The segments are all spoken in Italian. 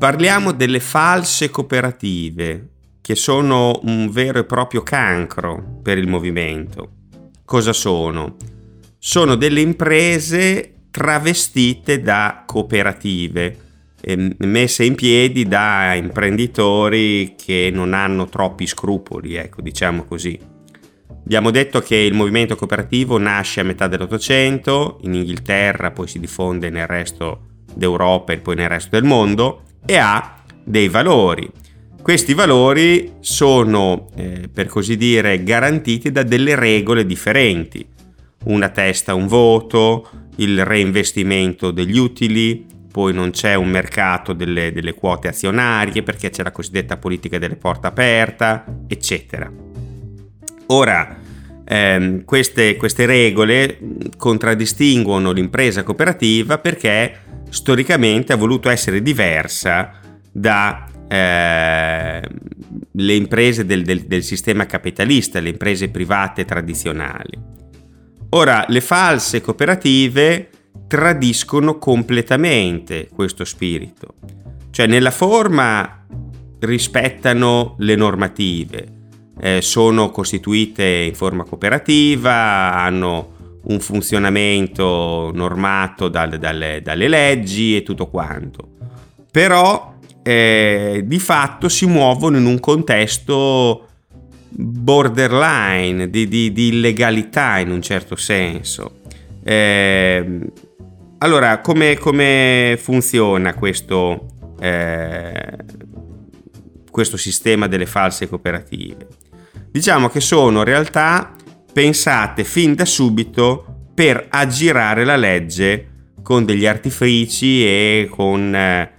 Parliamo delle false cooperative, che sono un vero e proprio cancro per il movimento. Cosa sono? Sono delle imprese travestite da cooperative, messe in piedi da imprenditori che non hanno troppi scrupoli, ecco, diciamo così. Abbiamo detto che il movimento cooperativo nasce a metà dell'Ottocento, in Inghilterra, poi si diffonde nel resto d'Europa e poi nel resto del mondo e ha dei valori. Questi valori sono, eh, per così dire, garantiti da delle regole differenti. Una testa, un voto, il reinvestimento degli utili, poi non c'è un mercato delle, delle quote azionarie perché c'è la cosiddetta politica delle porte aperta, eccetera. Ora, ehm, queste, queste regole contraddistinguono l'impresa cooperativa perché storicamente ha voluto essere diversa dalle eh, imprese del, del, del sistema capitalista, le imprese private tradizionali. Ora, le false cooperative tradiscono completamente questo spirito, cioè nella forma rispettano le normative, eh, sono costituite in forma cooperativa, hanno un funzionamento normato dal, dalle, dalle, leggi e tutto quanto. Però eh, di fatto si muovono in un contesto borderline di, di, di illegalità in un certo senso. Eh, allora, come, come, funziona questo, eh, questo sistema delle false cooperative? Diciamo che sono realtà pensate fin da subito per aggirare la legge con degli artifici e con eh,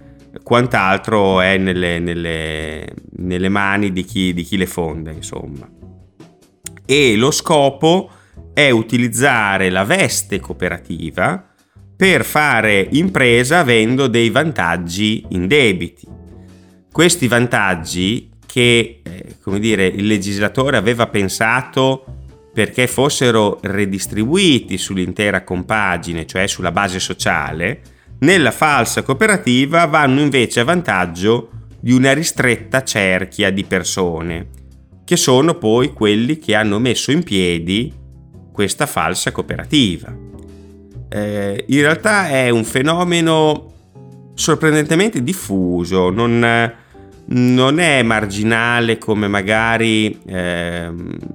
quant'altro è nelle, nelle, nelle mani di chi, di chi le fonda, insomma. E lo scopo è utilizzare la veste cooperativa per fare impresa avendo dei vantaggi indebiti. Questi vantaggi che, eh, come dire, il legislatore aveva pensato perché fossero redistribuiti sull'intera compagine, cioè sulla base sociale, nella falsa cooperativa vanno invece a vantaggio di una ristretta cerchia di persone, che sono poi quelli che hanno messo in piedi questa falsa cooperativa. Eh, in realtà è un fenomeno sorprendentemente diffuso, non, non è marginale come magari eh,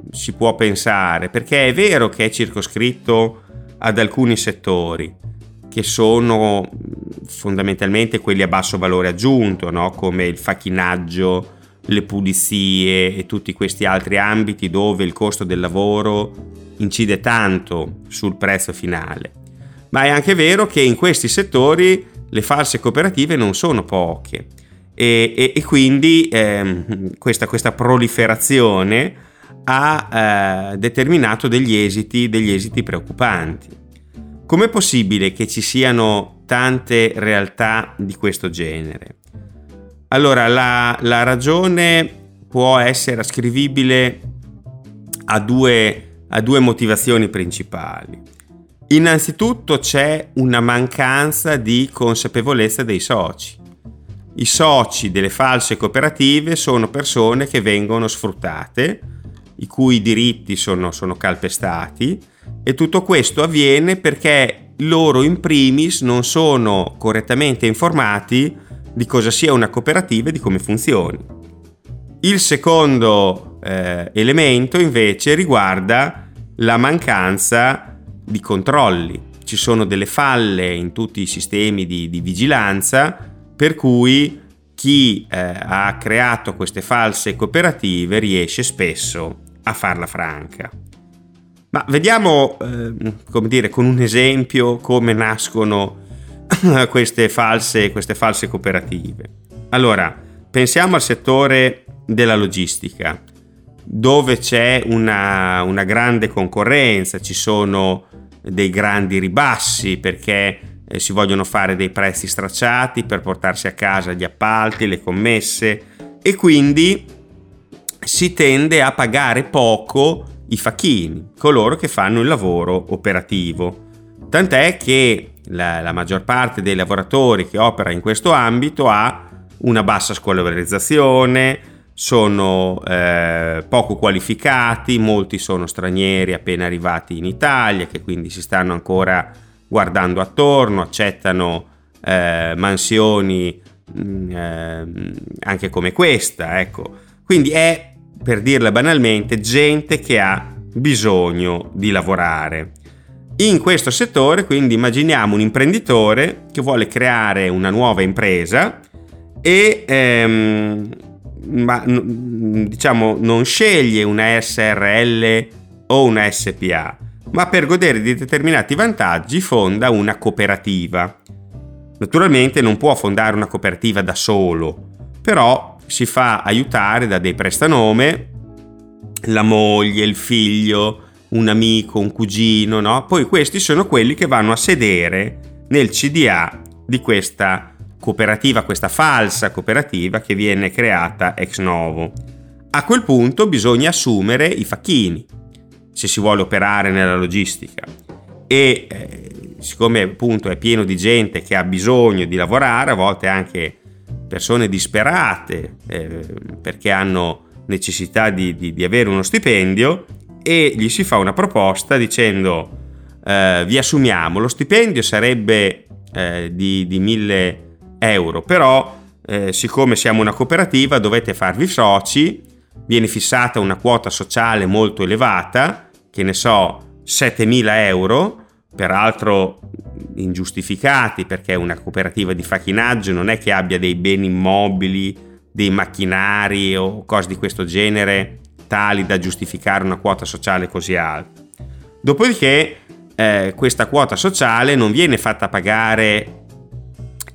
si può pensare, perché è vero che è circoscritto ad alcuni settori, che sono fondamentalmente quelli a basso valore aggiunto, no? come il facchinaggio, le pulizie e tutti questi altri ambiti dove il costo del lavoro incide tanto sul prezzo finale. Ma è anche vero che in questi settori le false cooperative non sono poche e, e, e quindi eh, questa, questa, proliferazione ha eh, determinato degli esiti, degli esiti preoccupanti. Com'è possibile che ci siano tante realtà di questo genere? Allora, la, la ragione può essere ascrivibile a due, a due motivazioni principali. Innanzitutto c'è una mancanza di consapevolezza dei soci. I soci delle false cooperative sono persone che vengono sfruttate, i cui diritti sono, sono calpestati e tutto questo avviene perché loro in primis non sono correttamente informati di cosa sia una cooperativa e di come funzioni. Il secondo eh, elemento invece riguarda la mancanza di controlli. Ci sono delle falle in tutti i sistemi di, di vigilanza per cui chi eh, ha creato queste false cooperative riesce spesso a farla franca. Ma vediamo, eh, come dire, con un esempio come nascono queste false, queste false cooperative. Allora, pensiamo al settore della logistica, dove c'è una, una grande concorrenza, ci sono dei grandi ribassi perché eh, si vogliono fare dei prezzi stracciati per portarsi a casa gli appalti, le commesse e quindi si tende a pagare poco i facchini, coloro che fanno il lavoro operativo. Tant'è che la, la maggior parte dei lavoratori che opera in questo ambito ha una bassa scolarizzazione, sono eh, poco qualificati, molti sono stranieri appena arrivati in Italia che quindi si stanno ancora guardando attorno, accettano eh, mansioni mm, eh, anche come questa, ecco. Quindi è, per dirla banalmente, gente che ha bisogno di lavorare. In questo settore, quindi, immaginiamo un imprenditore che vuole creare una nuova impresa e ehm, ma, diciamo non sceglie una SRL o una SPA, ma per godere di determinati vantaggi fonda una cooperativa. Naturalmente non può fondare una cooperativa da solo, però si fa aiutare da dei prestanome, la moglie, il figlio, un amico, un cugino, no? Poi questi sono quelli che vanno a sedere nel CDA di questa cooperativa, questa falsa cooperativa che viene creata ex novo. A quel punto bisogna assumere i facchini, se si vuole operare nella logistica. E eh, siccome appunto è pieno di gente che ha bisogno di lavorare, a volte anche persone disperate eh, perché hanno necessità di, di, di, avere uno stipendio, e gli si fa una proposta dicendo eh, vi assumiamo, lo stipendio sarebbe eh, di, di 1000 euro, però eh, siccome siamo una cooperativa dovete farvi soci, viene fissata una quota sociale molto elevata, che ne so, 7.000 euro, peraltro ingiustificati perché una cooperativa di facchinaggio non è che abbia dei beni immobili, dei macchinari o cose di questo genere tali da giustificare una quota sociale così alta. Dopodiché eh, questa quota sociale non viene fatta pagare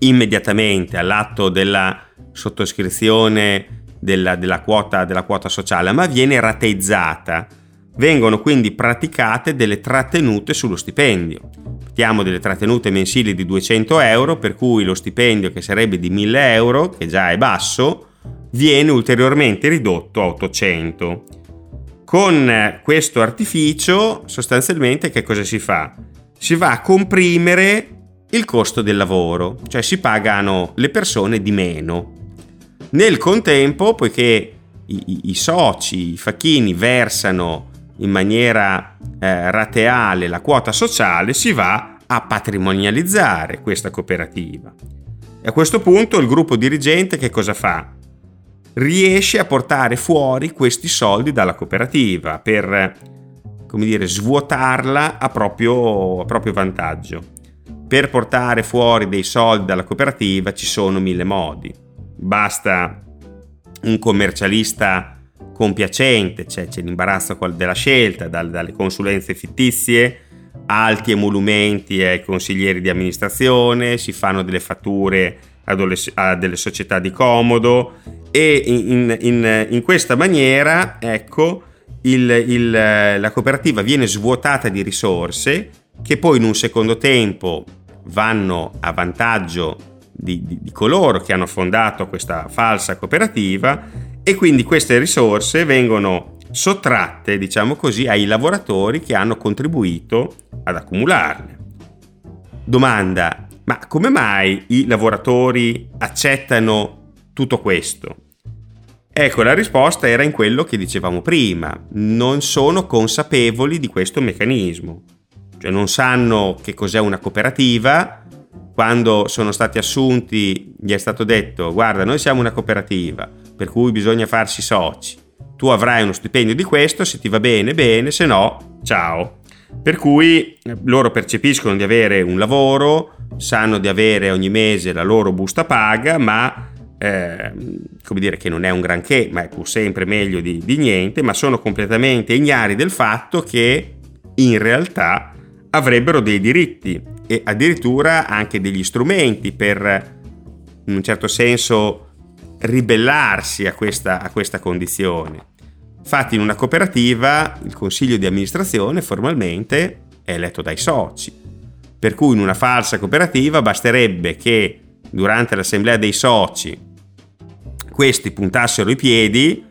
immediatamente all'atto della sottoscrizione della, della, quota, della quota sociale, ma viene rateizzata. Vengono quindi praticate delle trattenute sullo stipendio. Mettiamo delle trattenute mensili di 200 euro, per cui lo stipendio che sarebbe di 1000 euro, che già è basso, viene ulteriormente ridotto a 800. Con questo artificio, sostanzialmente, che cosa si fa? Si va a comprimere il costo del lavoro, cioè si pagano le persone di meno. Nel contempo, poiché i, i soci, i facchini versano in maniera eh, rateale la quota sociale, si va a patrimonializzare questa cooperativa. E a questo punto il gruppo dirigente che cosa fa? Riesce a portare fuori questi soldi dalla cooperativa per, come dire, svuotarla a proprio, a proprio vantaggio per portare fuori dei soldi dalla cooperativa ci sono mille modi. Basta un commercialista compiacente, cioè c'è l'imbarazzo della scelta, dalle consulenze fittizie, alti emolumenti ai consiglieri di amministrazione, si fanno delle fatture a delle società di comodo e in, in, in questa maniera, ecco, il, il, la cooperativa viene svuotata di risorse che poi in un secondo tempo vanno a vantaggio di, di, di coloro che hanno fondato questa falsa cooperativa e quindi queste risorse vengono sottratte, diciamo così, ai lavoratori che hanno contribuito ad accumularle. Domanda, ma come mai i lavoratori accettano tutto questo? Ecco, la risposta era in quello che dicevamo prima, non sono consapevoli di questo meccanismo cioè non sanno che cos'è una cooperativa. Quando sono stati assunti gli è stato detto guarda noi siamo una cooperativa per cui bisogna farsi soci. Tu avrai uno stipendio di questo, se ti va bene bene, se no ciao. Per cui eh, loro percepiscono di avere un lavoro, sanno di avere ogni mese la loro busta paga, ma eh, come dire che non è un granché, ma è pur sempre meglio di, di niente, ma sono completamente ignari del fatto che in realtà avrebbero dei diritti e addirittura anche degli strumenti per, in un certo senso, ribellarsi a questa, a questa condizione. Infatti in una cooperativa il consiglio di amministrazione formalmente è eletto dai soci, per cui in una falsa cooperativa basterebbe che durante l'assemblea dei soci questi puntassero i piedi,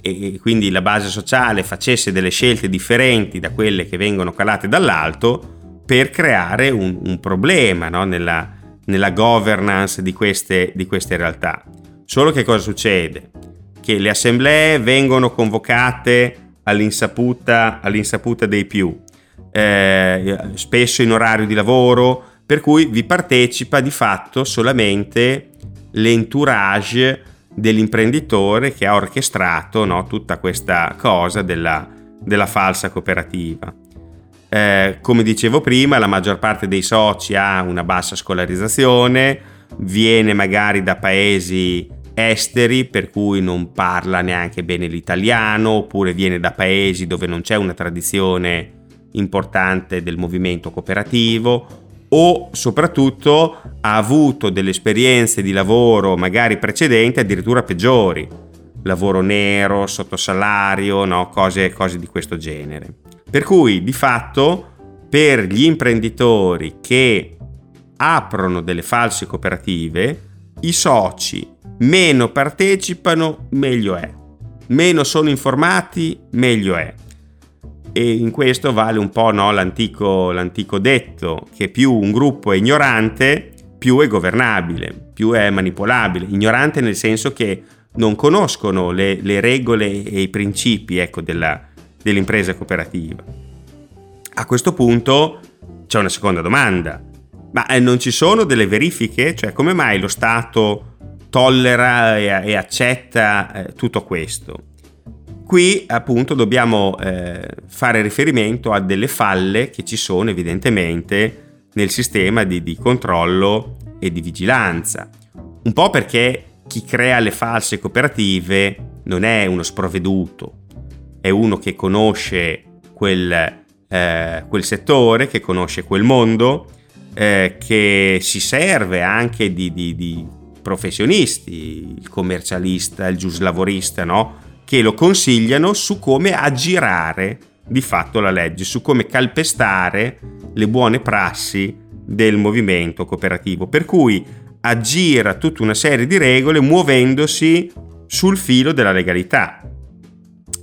e quindi la base sociale facesse delle scelte differenti da quelle che vengono calate dall'alto per creare un, un problema no? nella, nella, governance di queste, di queste realtà. Solo che cosa succede? Che le assemblee vengono convocate all'insaputa, all'insaputa dei più, eh, spesso in orario di lavoro, per cui vi partecipa di fatto solamente l'entourage dell'imprenditore che ha orchestrato no, tutta questa cosa della, della falsa cooperativa. Eh, come dicevo prima, la maggior parte dei soci ha una bassa scolarizzazione, viene magari da paesi esteri per cui non parla neanche bene l'italiano, oppure viene da paesi dove non c'è una tradizione importante del movimento cooperativo, o soprattutto ha avuto delle esperienze di lavoro magari precedenti addirittura peggiori, lavoro nero, sottosalario, no? cose, cose di questo genere. Per cui di fatto per gli imprenditori che aprono delle false cooperative, i soci meno partecipano, meglio è. Meno sono informati, meglio è e in questo vale un po' no, l'antico, l'antico detto che più un gruppo è ignorante, più è governabile, più è manipolabile. Ignorante nel senso che non conoscono le, le regole e i principi ecco, della, dell'impresa cooperativa. A questo punto c'è una seconda domanda. Ma eh, non ci sono delle verifiche? Cioè come mai lo Stato tollera e, e accetta eh, tutto questo? Qui appunto dobbiamo eh, fare riferimento a delle falle che ci sono evidentemente nel sistema di, di controllo e di vigilanza. Un po' perché chi crea le false cooperative non è uno sprovveduto, è uno che conosce quel, eh, quel settore, che conosce quel mondo, eh, che si serve anche di, di, di, professionisti, il commercialista, il giuslavorista, no? Che lo consigliano su come aggirare di fatto la legge, su come calpestare le buone prassi del movimento cooperativo. Per cui aggira tutta una serie di regole muovendosi sul filo della legalità.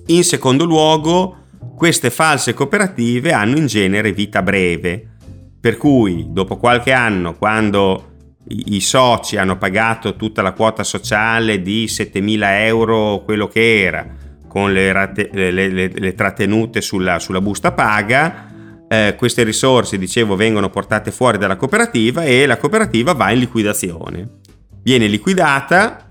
In secondo luogo, queste false cooperative hanno in genere vita breve, per cui dopo qualche anno, quando i soci hanno pagato tutta la quota sociale di 7.000 euro, quello che era, con le, rate, le, le, le trattenute sulla, sulla, busta paga, eh, queste risorse, dicevo, vengono portate fuori dalla cooperativa e la cooperativa va in liquidazione. Viene liquidata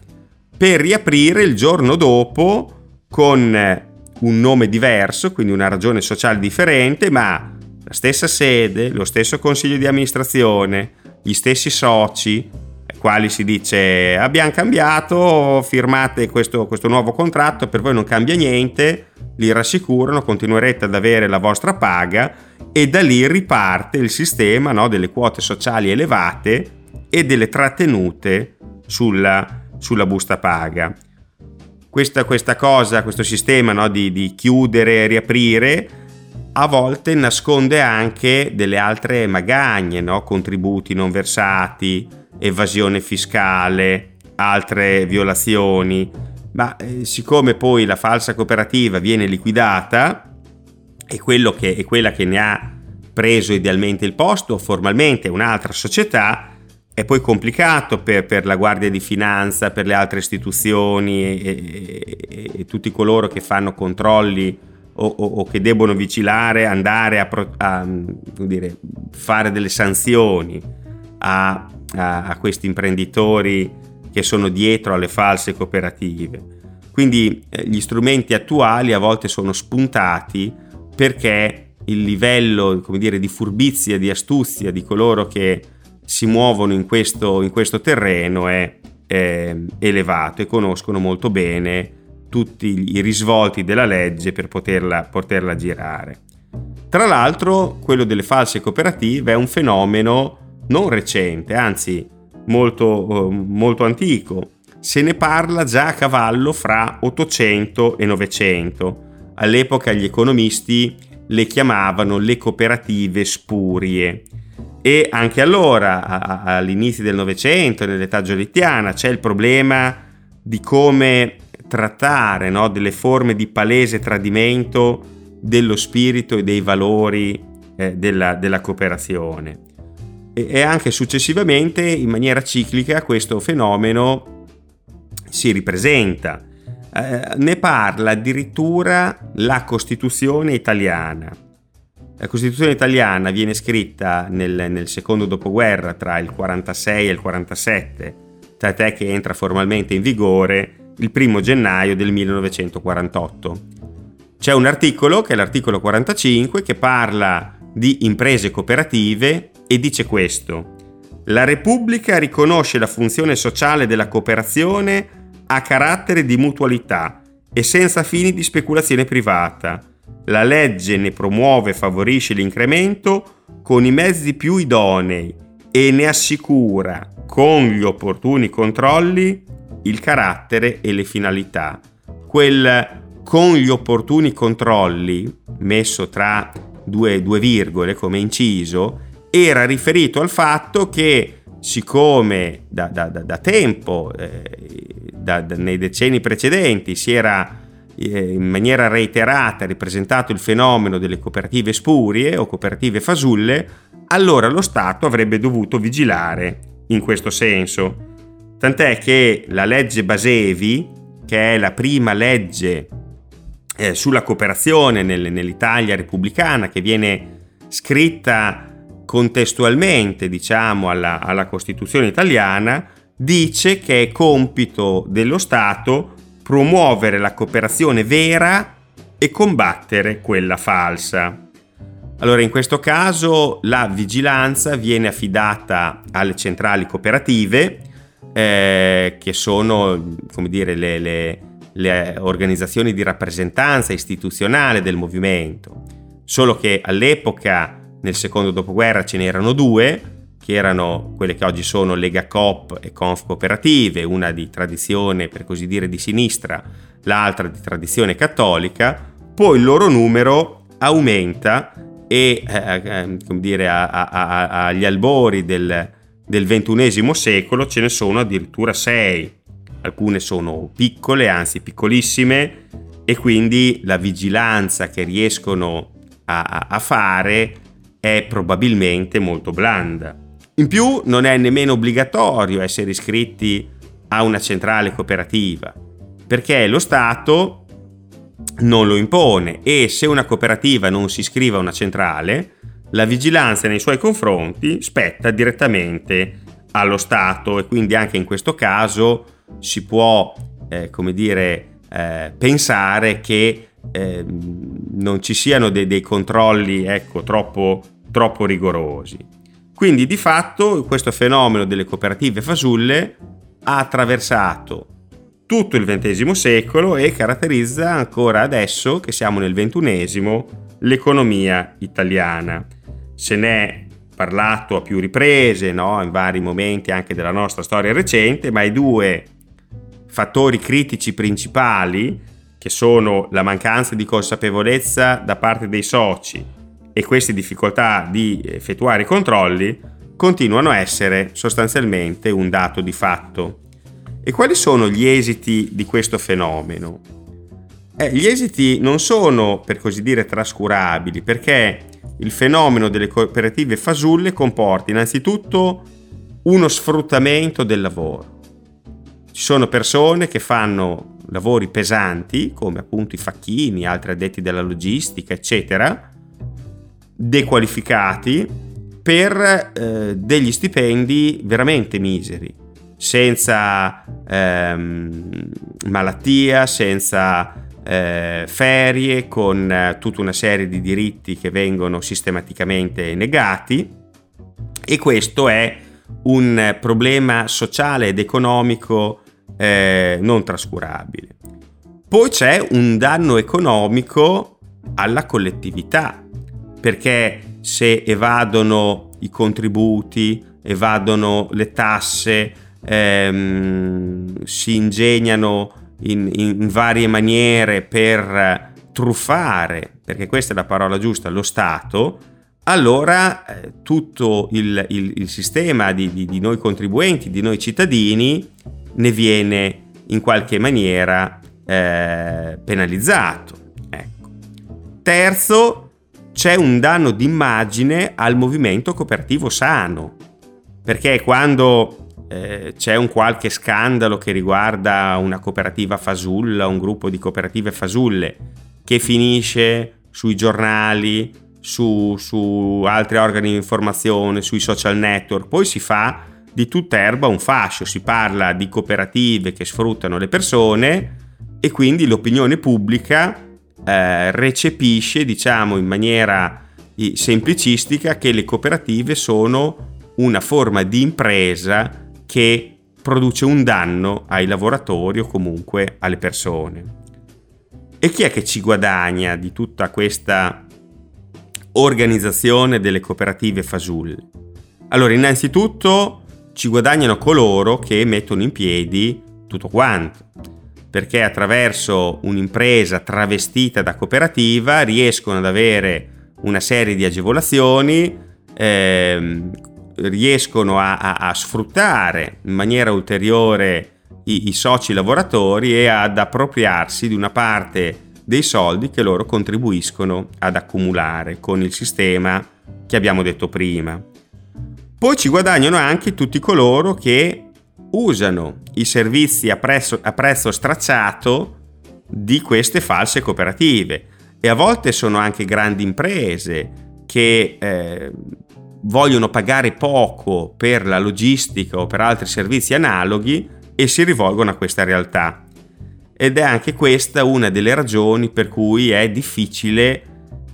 per riaprire il giorno dopo con un nome diverso, quindi una ragione sociale differente, ma la stessa sede, lo stesso consiglio di amministrazione, gli stessi soci, quali si dice abbiamo cambiato, firmate questo, questo nuovo contratto, per voi non cambia niente, li rassicurano, continuerete ad avere la vostra paga e da lì riparte il sistema no, delle quote sociali elevate e delle trattenute sulla, sulla busta paga. Questa, questa, cosa, questo sistema no, di, di chiudere e riaprire a volte nasconde anche delle altre magagne, no? contributi non versati, evasione fiscale, altre violazioni, ma eh, siccome poi la falsa cooperativa viene liquidata e, che, e quella che ne ha preso idealmente il posto formalmente un'altra società, è poi complicato per, per, la Guardia di Finanza, per le altre istituzioni e, e, e tutti coloro che fanno controlli o, o, o che debbono vigilare, andare a, a dire, fare delle sanzioni a, a, a questi imprenditori che sono dietro alle false cooperative. Quindi eh, gli strumenti attuali a volte sono spuntati perché il livello dire, di furbizia, di astuzia di coloro che si muovono in questo, in questo terreno è, è elevato e conoscono molto bene tutti i risvolti della legge per poterla, poterla girare. Tra l'altro, quello delle false cooperative è un fenomeno non recente, anzi molto, eh, molto antico. Se ne parla già a cavallo fra 800 e 900. All'epoca gli economisti le chiamavano le cooperative spurie. E anche allora, all'inizio del Novecento, nell'età giolittiana, c'è il problema di come trattare no, delle forme di palese tradimento dello spirito e dei valori eh, della, della, cooperazione. E, e anche successivamente, in maniera ciclica, questo fenomeno si ripresenta. Eh, ne parla addirittura la Costituzione italiana. La Costituzione italiana viene scritta nel, nel secondo dopoguerra tra il 46 e il 47, tant'è che entra formalmente in vigore il primo gennaio del 1948 c'è un articolo, che è l'articolo 45, che parla di imprese cooperative e dice questo. La Repubblica riconosce la funzione sociale della cooperazione a carattere di mutualità e senza fini di speculazione privata. La legge ne promuove e favorisce l'incremento con i mezzi più idonei e ne assicura, con gli opportuni controlli, il carattere e le finalità. Quel con gli opportuni controlli, messo tra due, due virgole come inciso, era riferito al fatto che siccome da, da, da, da tempo, eh, nei decenni precedenti, si era eh, in maniera reiterata ripresentato il fenomeno delle cooperative spurie o cooperative fasulle, allora lo Stato avrebbe dovuto vigilare in questo senso. Tant'è che la legge Basevi, che è la prima legge eh, sulla cooperazione nel, nell'Italia repubblicana che viene scritta contestualmente diciamo alla, alla Costituzione italiana dice che è compito dello Stato promuovere la cooperazione vera e combattere quella falsa. Allora in questo caso la vigilanza viene affidata alle centrali cooperative eh, che sono come dire le, le le organizzazioni di rappresentanza istituzionale del movimento, solo che all'epoca, nel secondo dopoguerra, ce n'erano due, che erano quelle che oggi sono Lega Coop e Conf Cooperative, una di tradizione per così dire di sinistra, l'altra di tradizione cattolica, poi il loro numero aumenta e eh, eh, come dire, a, a, a, agli albori del, del XXI secolo ce ne sono addirittura sei alcune sono piccole, anzi piccolissime, e quindi la vigilanza che riescono a, a fare è probabilmente molto blanda. In più non è nemmeno obbligatorio essere iscritti a una centrale cooperativa, perché lo Stato non lo impone e se una cooperativa non si iscrive a una centrale, la vigilanza nei suoi confronti spetta direttamente allo Stato e quindi anche in questo caso si può, eh, come dire, eh, pensare che eh, non ci siano dei, dei controlli ecco, troppo, troppo rigorosi. Quindi di fatto questo fenomeno delle cooperative fasulle ha attraversato tutto il XX secolo e caratterizza ancora adesso, che siamo nel XXI, l'economia italiana. Se n'è parlato a più riprese, no? in vari momenti anche della nostra storia recente, ma i due fattori critici principali, che sono la mancanza di consapevolezza da parte dei soci e queste difficoltà di effettuare i controlli, continuano a essere sostanzialmente un dato di fatto. E quali sono gli esiti di questo fenomeno? Eh, gli esiti non sono, per così dire, trascurabili, perché il fenomeno delle cooperative fasulle comporta innanzitutto uno sfruttamento del lavoro. Ci sono persone che fanno lavori pesanti, come appunto i facchini, altri addetti della logistica, eccetera, dequalificati per eh, degli stipendi veramente miseri, senza ehm, malattia, senza eh, ferie, con eh, tutta una serie di diritti che vengono sistematicamente negati e questo è un problema sociale ed economico eh, non trascurabile. Poi c'è un danno economico alla collettività, perché se evadono i contributi, evadono le tasse, ehm, si ingegnano in, in varie maniere per truffare, perché questa è la parola giusta, lo Stato, allora eh, tutto il, il, il sistema di, di, di, noi contribuenti, di noi cittadini, ne viene in qualche maniera eh, penalizzato. Ecco. Terzo, c'è un danno d'immagine al movimento cooperativo sano, perché quando eh, c'è un qualche scandalo che riguarda una cooperativa fasulla, un gruppo di cooperative fasulle, che finisce sui giornali, su, su altri organi di informazione, sui social network, poi si fa di tutta erba un fascio, si parla di cooperative che sfruttano le persone e quindi l'opinione pubblica eh, recepisce, diciamo in maniera semplicistica, che le cooperative sono una forma di impresa che produce un danno ai lavoratori o comunque alle persone. E chi è che ci guadagna di tutta questa organizzazione delle cooperative fasulle? Allora, innanzitutto ci guadagnano coloro che mettono in piedi tutto quanto, perché attraverso un'impresa travestita da cooperativa riescono ad avere una serie di agevolazioni, ehm, riescono a, a, a, sfruttare in maniera ulteriore i, i soci lavoratori e ad appropriarsi di una parte dei soldi che loro contribuiscono ad accumulare con il sistema che abbiamo detto prima. Poi ci guadagnano anche tutti coloro che usano i servizi a prezzo, a prezzo stracciato di queste false cooperative e a volte sono anche grandi imprese che eh, vogliono pagare poco per la logistica o per altri servizi analoghi e si rivolgono a questa realtà. Ed è anche questa una delle ragioni per cui è difficile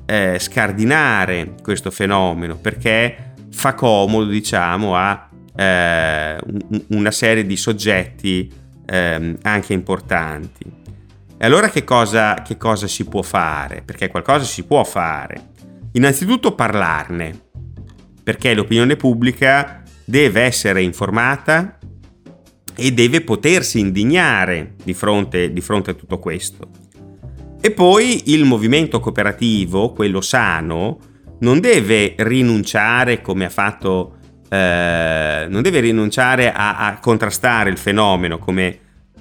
eh, scardinare questo fenomeno, perché fa comodo, diciamo, a eh, una serie di soggetti eh, anche importanti. E allora che cosa, che cosa si può fare? Perché qualcosa si può fare. Innanzitutto parlarne, perché l'opinione pubblica deve essere informata e deve potersi indignare di fronte, di fronte a tutto questo. E poi il movimento cooperativo, quello sano, non deve rinunciare come ha fatto, eh, non deve rinunciare a, a, contrastare il fenomeno come,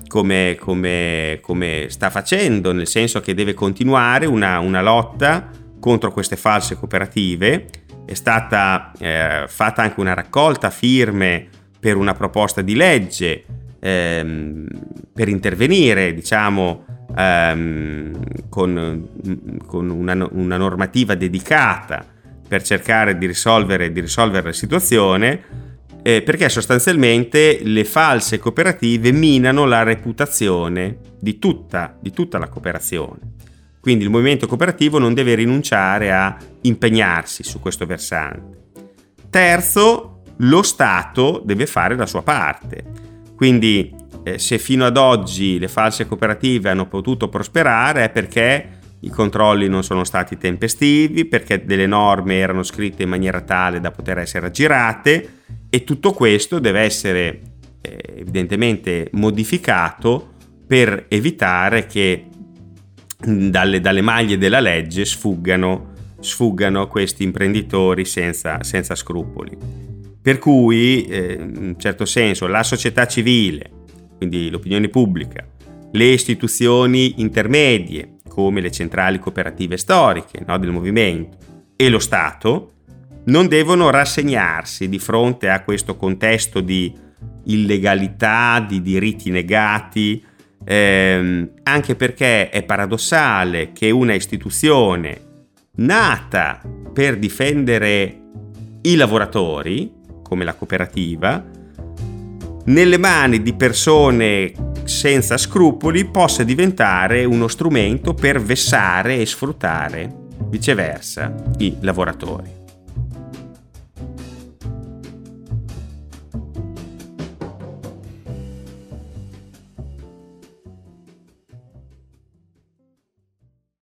come, come, come, sta facendo, nel senso che deve continuare una, una lotta contro queste false cooperative. È stata eh, fatta anche una raccolta firme per una proposta di legge ehm, per intervenire, diciamo, ehm, con, con una, una, normativa dedicata per cercare di risolvere, di risolvere la situazione, eh, perché sostanzialmente le false cooperative minano la reputazione di tutta, di tutta la cooperazione. Quindi il movimento cooperativo non deve rinunciare a impegnarsi su questo versante. Terzo, lo Stato deve fare la sua parte. Quindi eh, se fino ad oggi le false cooperative hanno potuto prosperare è perché i controlli non sono stati tempestivi, perché delle norme erano scritte in maniera tale da poter essere aggirate e tutto questo deve essere eh, evidentemente modificato per evitare che dalle, dalle maglie della legge sfuggano, sfuggano questi imprenditori senza, senza scrupoli. Per cui, eh, in un certo senso, la società civile, quindi l'opinione pubblica, le istituzioni intermedie, come le centrali cooperative storiche no, del movimento, e lo Stato, non devono rassegnarsi di fronte a questo contesto di illegalità, di diritti negati, ehm, anche perché è paradossale che una istituzione nata per difendere i lavoratori, come la cooperativa, nelle mani di persone senza scrupoli possa diventare uno strumento per vessare e sfruttare viceversa i lavoratori.